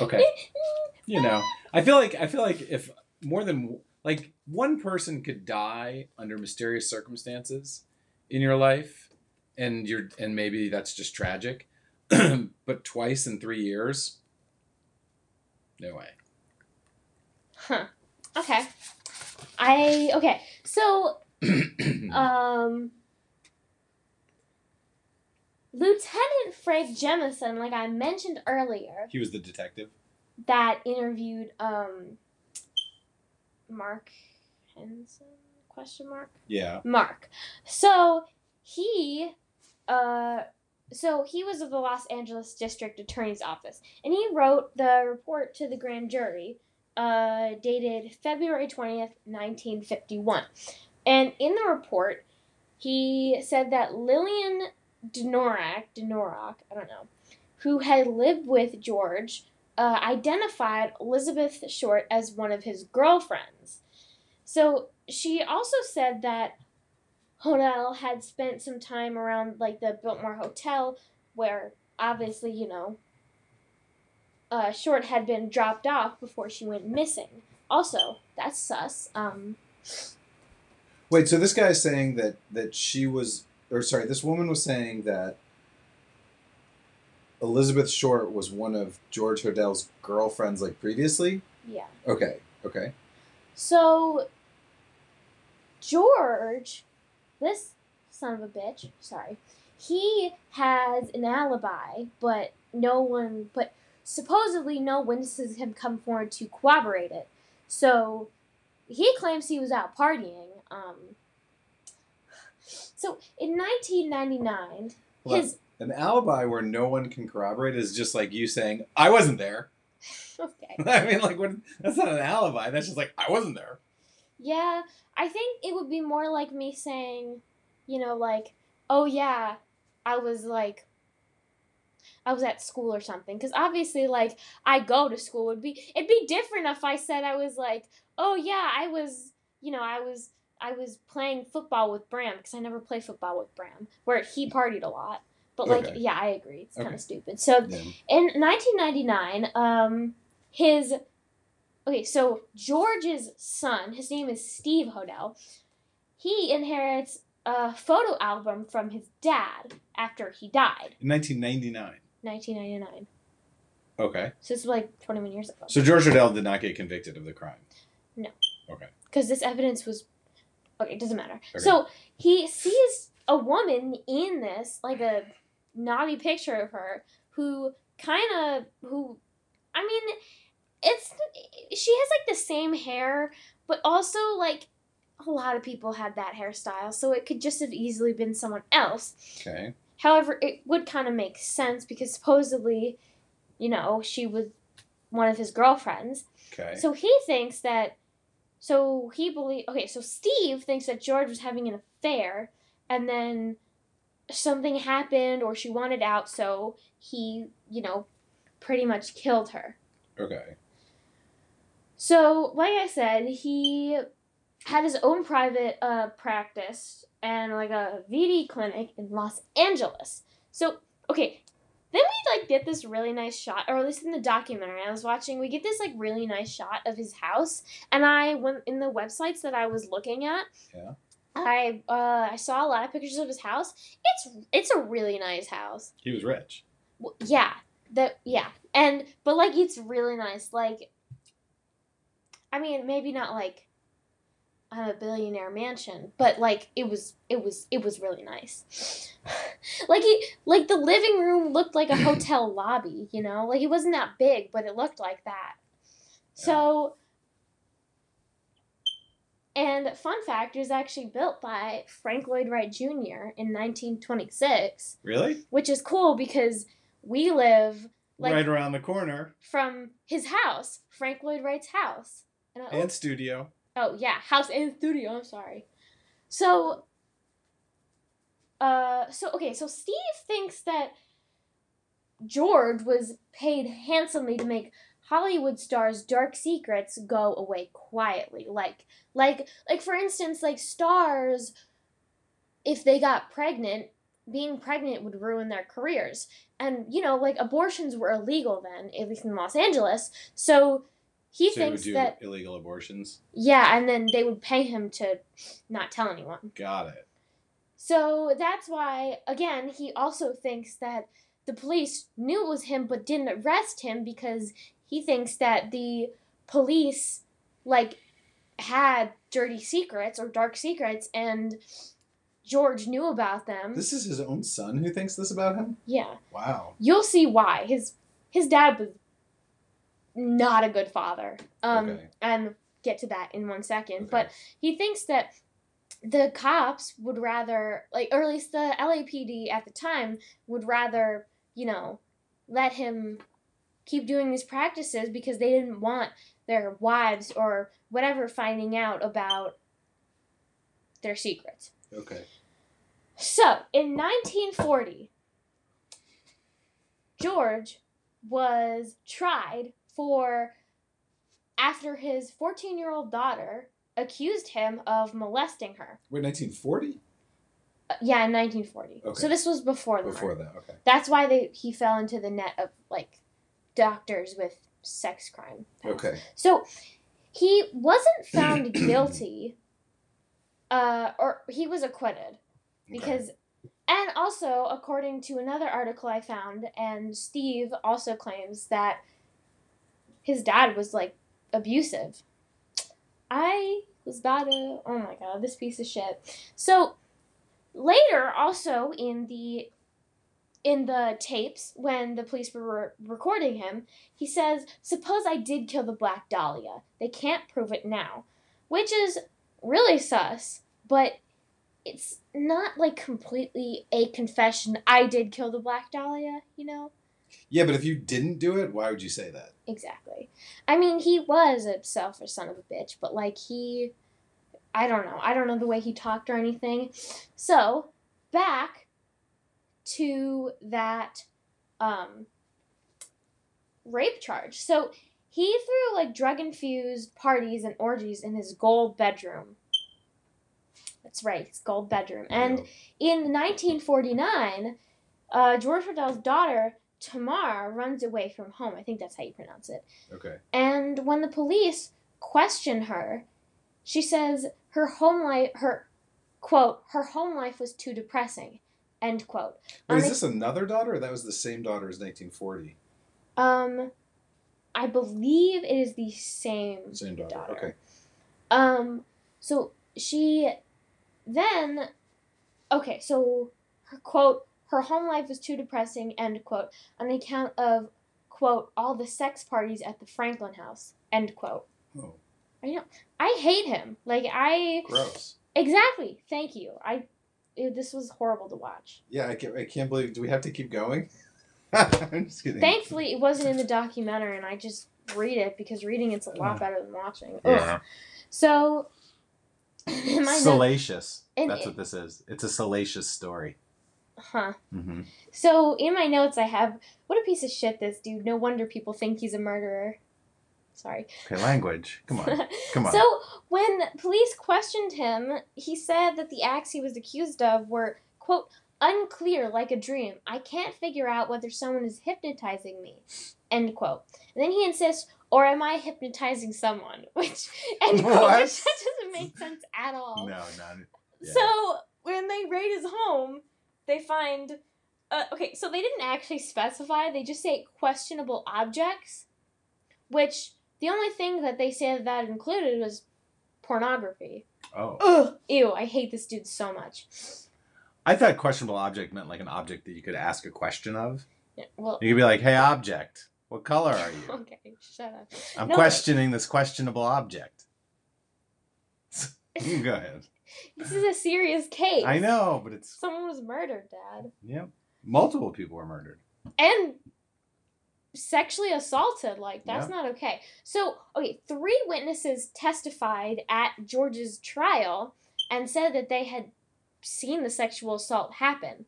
S1: Okay. you know, I feel like I feel like if more than like one person could die under mysterious circumstances in your life, and you're and maybe that's just tragic, but twice in three years, no way.
S2: Huh. Okay. I okay. So um Lieutenant Frank Jemison, like I mentioned earlier,
S1: he was the detective.
S2: that interviewed um Mark Hansen question mark
S1: Yeah.
S2: Mark. So he uh so he was of the Los Angeles District Attorney's Office and he wrote the report to the grand jury uh dated February 20th, 1951. And in the report he said that Lillian Denorak, Denorak, I don't know, who had lived with George uh, identified Elizabeth Short as one of his girlfriends. So she also said that Hodel had spent some time around like the Biltmore Hotel, where obviously you know uh, Short had been dropped off before she went missing. Also, that's sus. Um,
S1: Wait, so this guy is saying that that she was, or sorry, this woman was saying that Elizabeth Short was one of George Hodel's girlfriends, like previously.
S2: yeah.
S1: Okay. Okay.
S2: So George, this son of a bitch, sorry, he has an alibi, but no one, but supposedly no witnesses have come forward to corroborate it. So he claims he was out partying. Um, so in 1999,
S1: Well,
S2: his
S1: An alibi where no one can corroborate is just like you saying, "I wasn't there."
S2: okay.
S1: I mean, like, what? That's not an alibi. That's just like I wasn't there.
S2: Yeah, I think it would be more like me saying, you know, like, oh yeah, I was like, I was at school or something. Because obviously, like, I go to school. Would be it'd be different if I said I was like, oh yeah, I was, you know, I was I was playing football with Bram because I never play football with Bram, where he partied a lot. But like,
S1: Okay.
S2: yeah, I agree. It's kind of stupid. So
S1: Yeah.
S2: in 1999, um, his okay, so George's son, his name is Steve Hodel. He inherits a photo album from his dad after he died,
S1: In 1999.
S2: 1999.
S1: Okay.
S2: So this is like 21 years ago.
S1: So George Hodel did not get convicted of the crime. No. Okay.
S2: Because this evidence was okay, it doesn't matter.
S1: Okay.
S2: So he sees a woman in this, like a naughty picture of her, who kind of who, I mean, it's she has like the same hair, but also like a lot of people had that hairstyle, so it could just have easily been someone else.
S1: Okay.
S2: However, it would kind of make sense because supposedly, you know, she was one of his girlfriends.
S1: Okay.
S2: So he thinks that. So he believe. Okay, so Steve thinks that George was having an affair, and then something happened, or she wanted out, so he, you know, pretty much killed her.
S1: okay.
S2: So, like I said, he had his own private uh, practice and like a VD clinic in Los Angeles. So, okay, then we like get this really nice shot, or at least in the documentary I was watching, we get this like really nice shot of his house. And I went in the websites that I was looking at.
S1: Yeah.
S2: I uh, I saw a lot of pictures of his house. It's it's a really nice house.
S1: He was rich.
S2: W- yeah that yeah and but like it's really nice like i mean maybe not like a billionaire mansion but like it was it was it was really nice like it like the living room looked like a hotel lobby you know like it wasn't that big but it looked like that so and fun fact it was actually built by frank lloyd wright jr in 1926
S1: Really?
S2: which is cool because we live like
S1: right around the corner.
S2: from his house, Frank Lloyd Wright's house. And,
S1: And studio.
S2: Oh yeah, house and studio. I'm sorry. So, uh, so okay, so Steve thinks that George was paid handsomely to make Hollywood stars' dark secrets go away quietly. Like, like, like for instance, like stars, if they got pregnant, being pregnant would ruin their careers. And you know, like abortions were illegal then, at least in Los Angeles. So he
S1: would
S2: thinks
S1: do
S2: that
S1: illegal abortions.
S2: yeah, and then they would pay him to not tell anyone.
S1: Got it.
S2: So that's why, again, he also thinks that the police knew it was him but didn't arrest him because he thinks that the police like had dirty secrets or dark secrets and George knew about them.
S1: This is his own son who thinks this about him?
S2: yeah.
S1: Wow.
S2: You'll see why. His his dad was not a good father. Um
S1: Okay.
S2: and get to that in one second.
S1: Okay.
S2: But he thinks that the cops would rather like or at least the LAPD at the time would rather, you know, let him keep doing these practices because they didn't want their wives or whatever finding out about their secrets.
S1: Okay.
S2: So, in 1940, George was tried for after his 14 year old daughter accused him of molesting her.
S1: Wait, 1940?
S2: Uh, yeah, in 1940.
S1: Okay.
S2: So, this was before the
S1: Before that, okay.
S2: That's why they, he fell into the net of like doctors with sex crime.
S1: Okay.
S2: So he wasn't found guilty, uh, or he was acquitted because, and also according to another article I found, and Steve also claims that his dad was like abusive. I was about to. Oh my god, this piece of shit. So later, also in the in the tapes when the police were re- recording him, he says, Suppose I did kill the Black Dahlia. They can't prove it now. Which is really sus, but it's not like completely a confession. I did kill the Black Dahlia, you know?
S1: Yeah, but if you didn't do it, why would you say that?
S2: Exactly. I mean, he was a selfish son of a bitch, but like he. I don't know. I don't know the way he talked or anything. So, back to that um, rape charge. So, he threw like drug infused parties and orgies in his gold bedroom. That's right, his gold bedroom. And in 1949, uh, George Hodel's daughter, Tamar, runs away from home. I think that's how you pronounce it.
S1: okay.
S2: And when the police question her, she says her home life, her quote, her home life was too depressing. End quote.
S1: Wait, is this another daughter? Or that was the same daughter as 1940.
S2: Um, I believe it is the same
S1: Same daughter.
S2: daughter.
S1: Okay.
S2: Um, so she then, okay, so her quote, her home life was too depressing, end quote, on account of, quote, all the sex parties at the Franklin house, end quote.
S1: Oh,
S2: I hate him. Like, I,
S1: gross.
S2: exactly, thank you. I, it, this was horrible to watch.
S1: Yeah, I can't, I can't believe. Do we have to keep going? I'm just kidding.
S2: Thankfully, it wasn't in the documentary, and I just read it because reading it's a lot better than watching. Ugh.
S3: Yeah.
S2: So, in my notes,
S3: Salacious.
S2: And
S3: That's
S2: it-
S3: what this is. It's a salacious story.
S2: Huh?
S3: Mm-hmm.
S2: So in my notes, I have what a piece of shit this dude. No wonder people think he's a murderer. Sorry.
S3: Okay, language. Come on. Come on.
S2: So when police questioned him, he said that the acts he was accused of were quote unclear like a dream. I can't figure out whether someone is hypnotizing me. End quote. And then he insists, or am I hypnotizing someone? Which end quote.
S3: What?
S2: Which that doesn't make sense at all.
S3: no, not. yeah.
S2: So when they raid his home, they find. Uh, okay, so they didn't actually specify. They just say questionable objects, which the only thing that they said that included was pornography.
S3: Oh,
S2: Ugh, ew! I hate this dude so much.
S3: I thought questionable object meant like an object that you could ask a question of.
S2: Yeah, well,
S3: You could be like, "Hey, object, what color are you?"
S2: okay, shut up.
S3: I'm
S2: No,
S3: questioning this questionable object. Go ahead.
S2: This is a serious case.
S3: I know, but it's
S2: Someone was murdered, Dad,
S3: yeah. Multiple people were murdered.
S2: and sexually assaulted. Like that's
S3: Yeah.
S2: not okay. So, okay, three witnesses testified at George's trial and said that they had seen the sexual assault happen.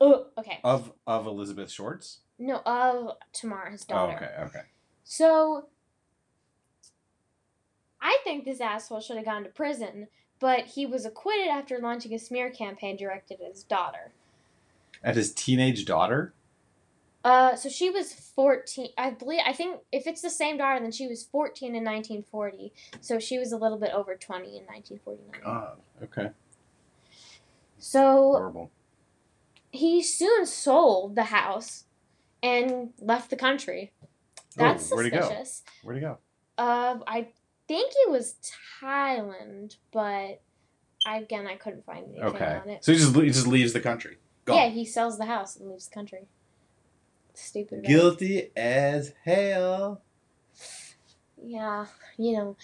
S2: Oh, okay.
S3: Of of Elizabeth Shorts.
S2: No, of Tamar, his
S3: Oh,
S2: daughter.
S3: okay, okay.
S2: So, I think this asshole should have gone to prison, but he was acquitted after launching a smear campaign directed at his daughter.
S3: At his teenage daughter.
S2: Uh, so she was 14. I believe, I think if it's the same daughter, then she was 14 in 1940. So she was a little bit over 20 in 1949.
S3: God. Okay.
S2: So
S3: Horrible.
S2: he soon sold the house and left the country. That's
S3: Oh, where'd he go?
S2: suspicious.
S3: Where'd he go?
S2: Uh, I think it was Thailand, but I, again I couldn't find anything
S1: Okay.
S2: on it.
S1: So he just he just leaves the country. Gone.
S2: Yeah, he sells the house and leaves the country. Stupid. right?
S1: Guilty as hell.
S2: Yeah, you know,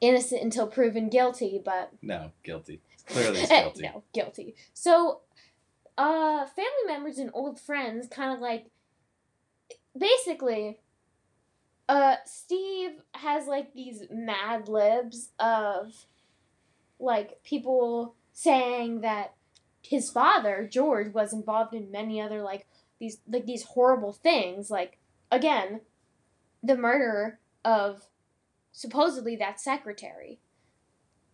S2: innocent until proven guilty, but
S1: No, guilty. Clearly he's
S2: Eh,
S1: guilty.
S2: no, guilty. So, uh, family members and old friends kind of like, basically, uh, Steve has like these mad libs of, like, people saying that his father George was involved in many other like these like these horrible things. Like, again, the murder of supposedly that secretary.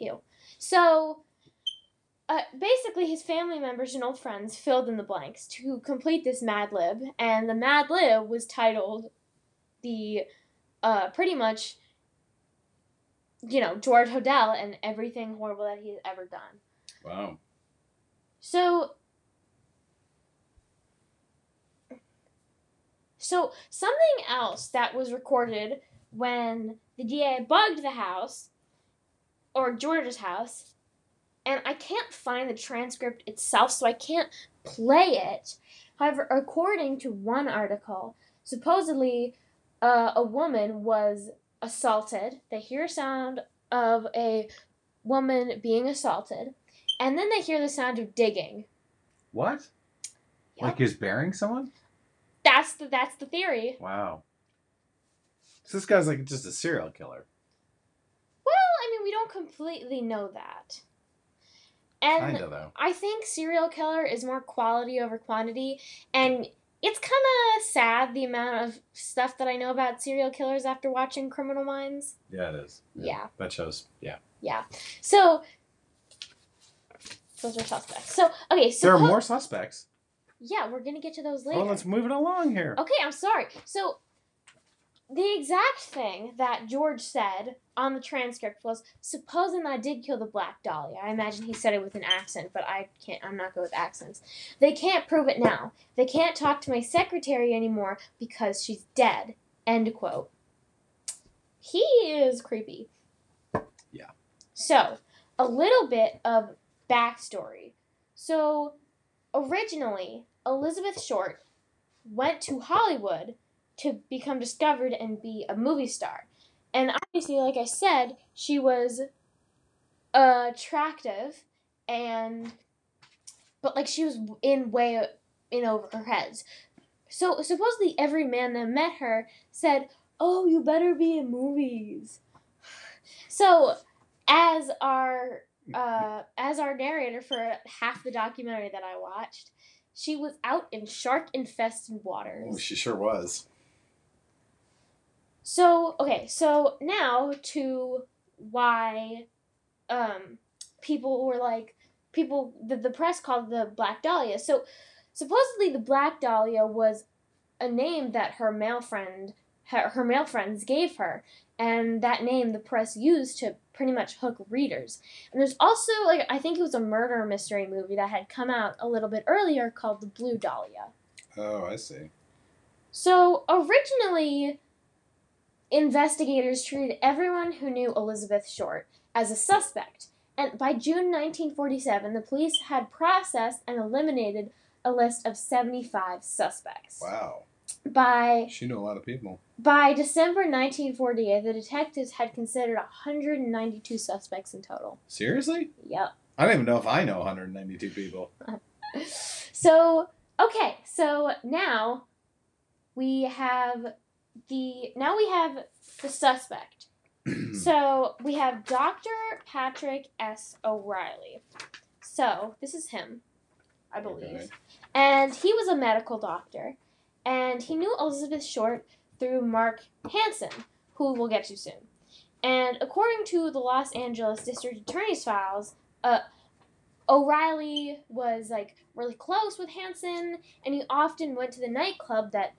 S2: Ew. So uh, basically, his family members and old friends filled in the blanks to complete this Mad Lib, and the Mad Lib was titled the uh, pretty much, you know, George Hodel and everything horrible that he has ever done.
S1: Wow.
S2: So, so something else that was recorded when the DA bugged the house, or George's house, and I can't find the transcript itself, so I can't play it. However, according to one article, supposedly uh, a woman was assaulted. They hear a sound of a woman being assaulted, and then they hear the sound of digging.
S1: What?
S2: Yep.
S1: Like is burying someone?
S2: That's the that's the theory.
S1: Wow. So this guy's like just a serial killer.
S2: Well, I mean, we don't completely know that. And
S1: Kinda though.
S2: I think serial killer is more quality over quantity, and it's kind of sad the amount of stuff that I know about serial killers after watching Criminal Minds.
S1: Yeah, it is.
S2: Yeah.
S1: That shows. Yeah.
S2: Yeah. So those are suspects. So okay, so
S1: there are more suspects.
S2: Yeah, we're gonna get to those later.
S1: Well, let's move it along here.
S2: Okay, I'm sorry. So the exact thing that George said on the transcript was supposing I did kill the Black Dahlia. I imagine he said it with an accent, but I can't I'm not good with accents. They can't prove it now. They can't talk to my secretary anymore because she's dead. End quote. He is creepy.
S1: Yeah.
S2: So, a little bit of backstory. So, originally, Elizabeth Short went to Hollywood to become discovered and be a movie star. And obviously, like I said, she was attractive and but like she was in way in over her heads. So supposedly every man that met her said, "Oh, you better be in movies." So, as our uh, as our narrator for half the documentary that I watched, she was out in shark infested waters.
S1: Oh, she sure was.
S2: So okay, so now to why um people were like people the, the press called the Black Dahlia. So supposedly the Black Dahlia was a name that her male friend her, her male friends gave her and that name the press used to pretty much hook readers. And there's also like I think it was a murder mystery movie that had come out a little bit earlier called The Blue Dahlia.
S1: Oh, I see.
S2: So originally, investigators treated everyone who knew Elizabeth Short as a suspect, and by June 1947, the police had processed and eliminated a list of 75 suspects.
S1: Wow.
S2: By
S1: She knew a lot of people.
S2: by December 1948, the detectives had considered 192 suspects in total.
S1: Seriously?
S2: Yep.
S1: I don't even know if I know 192 people.
S2: So, okay, so now we have the now we have the suspect. so, we have Dr. Patrick S. O'Reilly. So, this is him, I believe.
S1: Okay.
S2: And he was a medical doctor and he knew Elizabeth Short through Mark Hansen, who we'll get to soon. And according to the Los Angeles District Attorney's files, uh, O'Reilly was like really close with Hansen, and he often went to the nightclub that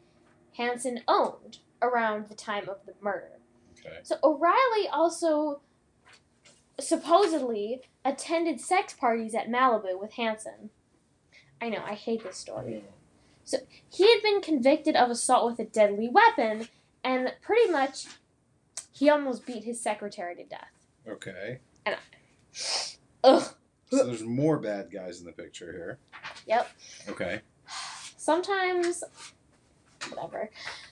S2: Hansen owned around the time of the murder.
S1: Okay.
S2: So O'Reilly also supposedly attended sex parties at Malibu with Hansen. I know, I hate this story. So he had been convicted of assault with a deadly weapon, and pretty much he almost beat his secretary to death.
S1: Okay.
S2: And Ugh.
S1: So there's more bad guys in the picture here.
S2: Yep.
S1: Okay.
S2: Sometimes, whatever.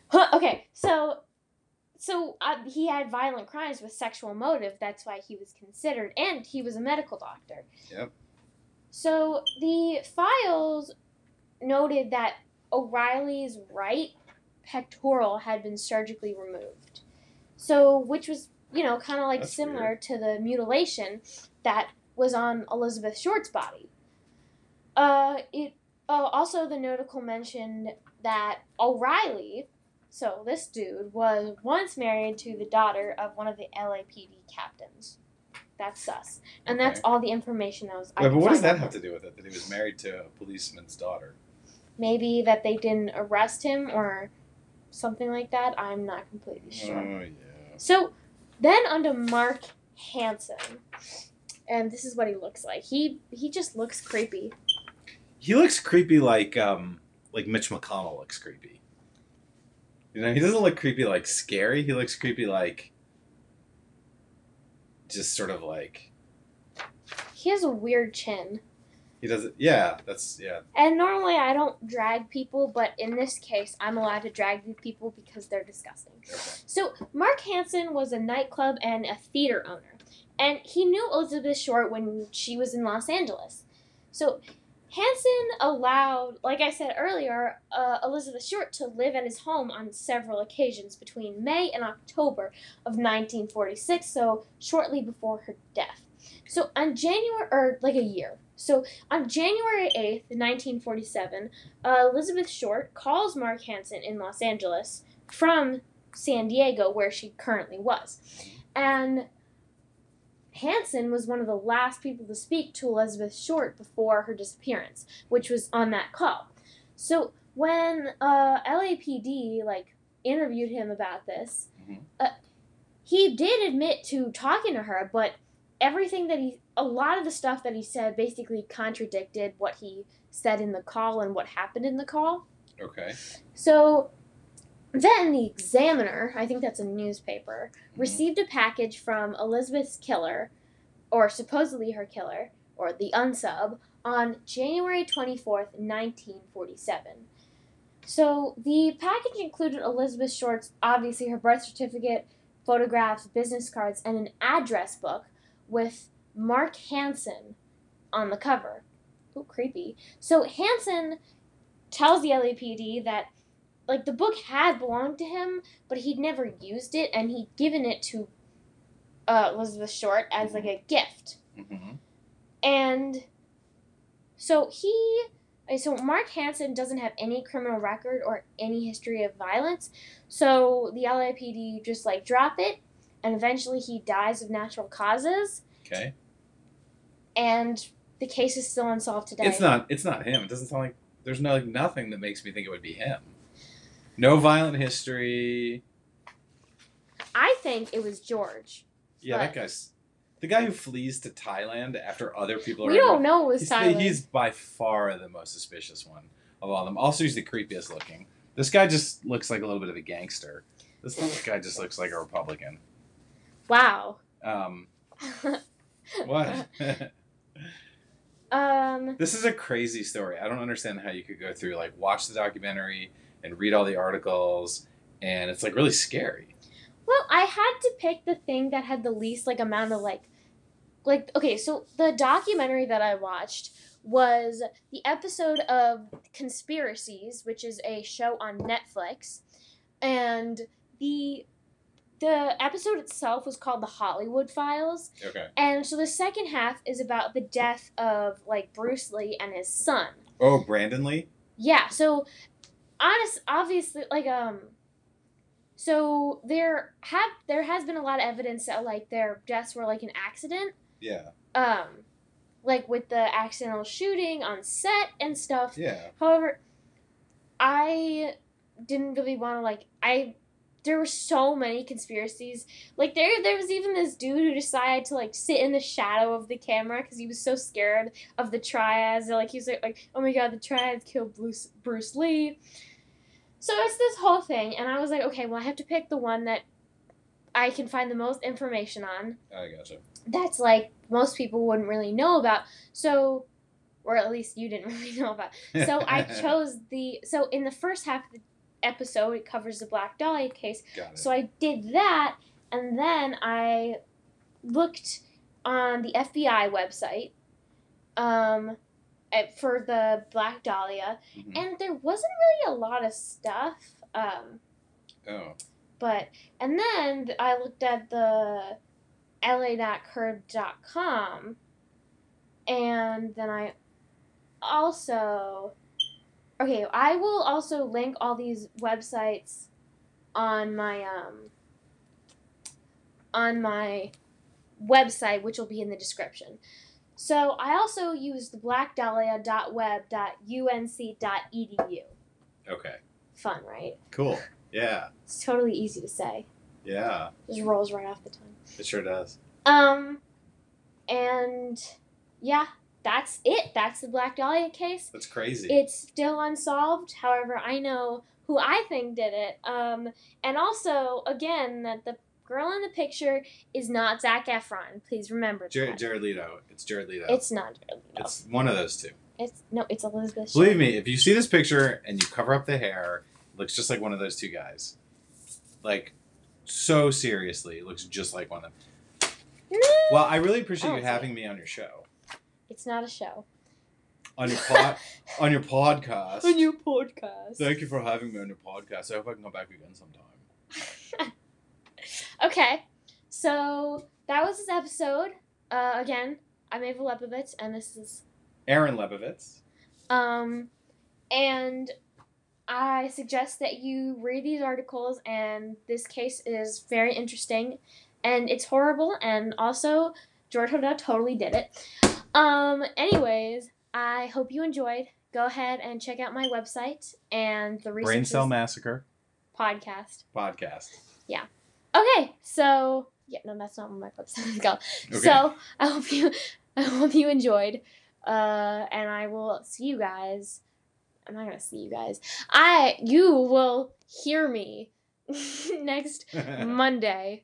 S2: Huh, okay, so so uh, he had violent crimes with sexual motive. That's why he was considered, and he was a medical doctor.
S1: Yep.
S2: So the files noted that O'Reilly's right pectoral had been surgically removed. So, which was, you know, kind of like
S1: That's
S2: similar to the mutilation that was on Elizabeth Short's body. Uh, it uh, also the notable mentioned that O'Reilly, so this dude was once married to the daughter of one of the LAPD captains. That's sus, and that's all the information that was. I
S1: Wait, but what does that have to do with it? That he was married to a policeman's daughter?
S2: Maybe that they didn't arrest him or something like that. I'm not completely sure.
S1: Oh yeah.
S2: So then onto Mark Hansen. And this is what he looks like. He he just looks creepy.
S1: He looks creepy like um like Mitch McConnell looks creepy. You know, he doesn't look creepy like scary. He looks creepy like just sort of like
S2: He has a weird chin.
S1: he doesn't. Yeah, that's yeah.
S2: And normally I don't drag people, but in this case I'm allowed to drag these people because they're disgusting.
S1: Okay.
S2: So Mark Hansen was a nightclub and a theater owner, and he knew Elizabeth Short when she was in Los Angeles. So Hansen allowed, like I said earlier, uh, Elizabeth Short to live at his home on several occasions between May and October of 1946, so shortly before her death. So on January, or like a year. So on January 8th, 1947, uh, Elizabeth Short calls Mark Hansen in Los Angeles from San Diego, where she currently was. And Hansen was one of the last people to speak to Elizabeth Short before her disappearance, which was on that call. So when uh, LAPD like interviewed him about this,
S1: Mhm.
S2: uh, he did admit to talking to her, but everything that he, a lot of the stuff that he said basically contradicted what he said in the call and what happened in the call.
S1: Okay.
S2: So then the Examiner, I think that's a newspaper, mm-hmm. received a package from Elizabeth's killer, or supposedly her killer, or the unsub, on January 24th, 1947. So the package included Elizabeth Short's, obviously her birth certificate, photographs, business cards, and an address book with Mark Hansen on the cover. Ooh, creepy. So Hansen tells the LAPD that like the book had belonged to him, but he'd never used it, and he'd given it to uh, Elizabeth Short as like a gift.
S1: hmm
S2: And so he, so Mark Hansen doesn't have any criminal record or any history of violence. So the LAPD just like drop it, and eventually he dies of natural causes,
S1: Okay.
S2: and the case is still unsolved today.
S1: It's not. It's not him. It doesn't sound like there's no nothing that makes me think it would be him. No violent history.
S2: I think it was George.
S1: Yeah, that guy's the guy who flees to Thailand after other people are.
S2: We don't know it was
S1: he's,
S2: Tyler.
S1: he's by far the most suspicious one of all of them. Also, he's the creepiest looking. This guy just looks like a little bit of a gangster. This guy just looks like a Republican.
S2: wow.
S1: Um, what?
S2: um.
S1: this is a crazy story. I don't understand how you could go through like watch the documentary and read all the articles, and it's like really scary.
S2: Well, I had to pick the thing that had the least like amount of like like okay, so the documentary that I watched was the episode of Conspiracies, which is a show on Netflix, and the the episode itself was called The Hollywood Files,
S1: Okay.
S2: and so the second half is about the death of like Bruce Lee and his son.
S1: Oh, Brandon Lee.
S2: Yeah, so honest obviously like um so there have there has been a lot of evidence that like their deaths were like an accident.
S1: Yeah.
S2: Um like with the accidental shooting on set and stuff.
S1: Yeah.
S2: However, I didn't really want to like I there were so many conspiracies. Like there there was even this dude who decided to like sit in the shadow of the camera because he was so scared of the triads. Like he was like, like oh my god, the triads killed Bruce Bruce Lee. So it's this whole thing, and I was like, okay, well I have to pick the one that I can find the most information on.
S1: I gotcha.
S2: That's like most people wouldn't really know about. So, or at least you didn't really know about. So I chose the. So in the first half of the episode, it covers the Black Dahlia case.
S1: Got it.
S2: So I did that, and then I looked on the FBI website um, for the Black Dahlia,
S1: Mhm.
S2: and there wasn't really a lot of stuff. Um,
S1: Oh.
S2: but and then I looked at the la.curbed.com, and then I also okay. I will also link all these websites on my um on my website, which will be in the description. So I also use the blackdahlia.web.unc.edu.
S1: Okay.
S2: Fun, right?
S1: Cool. Yeah.
S2: It's totally easy to say.
S1: Yeah.
S2: Just rolls right off the tongue.
S1: It sure does.
S2: Um, and yeah, that's it. That's the Black Dahlia case.
S1: That's crazy.
S2: It's still unsolved. However, I know who I think did it. Um, and also, again, that the girl in the picture is not Zac Efron. Please remember
S1: Jared,
S2: that.
S1: Jared Leto. It's Jared Leto.
S2: It's not. No.
S1: It's one of those two.
S2: It's no. It's Elizabeth.
S1: Believe me, if you see this picture and you cover up the hair, it looks just like one of those two guys. Like, so seriously, it looks just like one of them.
S2: No.
S1: Well, I really appreciate
S2: I
S1: you having me on your show,
S2: It's not a show.
S1: on your pod, on your podcast.
S2: your podcast.
S1: Thank you for having me on your podcast. I hope I can come back again sometime.
S2: Okay, so that was this episode. Uh, again, I'm Ava Lepovitz, and this is
S1: Aaron Lebovitz.
S2: um, and I suggest that you read these articles. And this case is very interesting, and it's horrible. And also, George Hodel totally did it. Um, anyways, I hope you enjoyed. Go ahead and check out my website and the
S1: Brain Cell Massacre
S2: podcast.
S1: podcast.
S2: Okay, so yeah, no, that's not what my website is called.
S1: Okay.
S2: So I hope you, I hope you enjoyed, uh, and I will see you guys. I'm not gonna see you guys. I, you will hear me next Monday.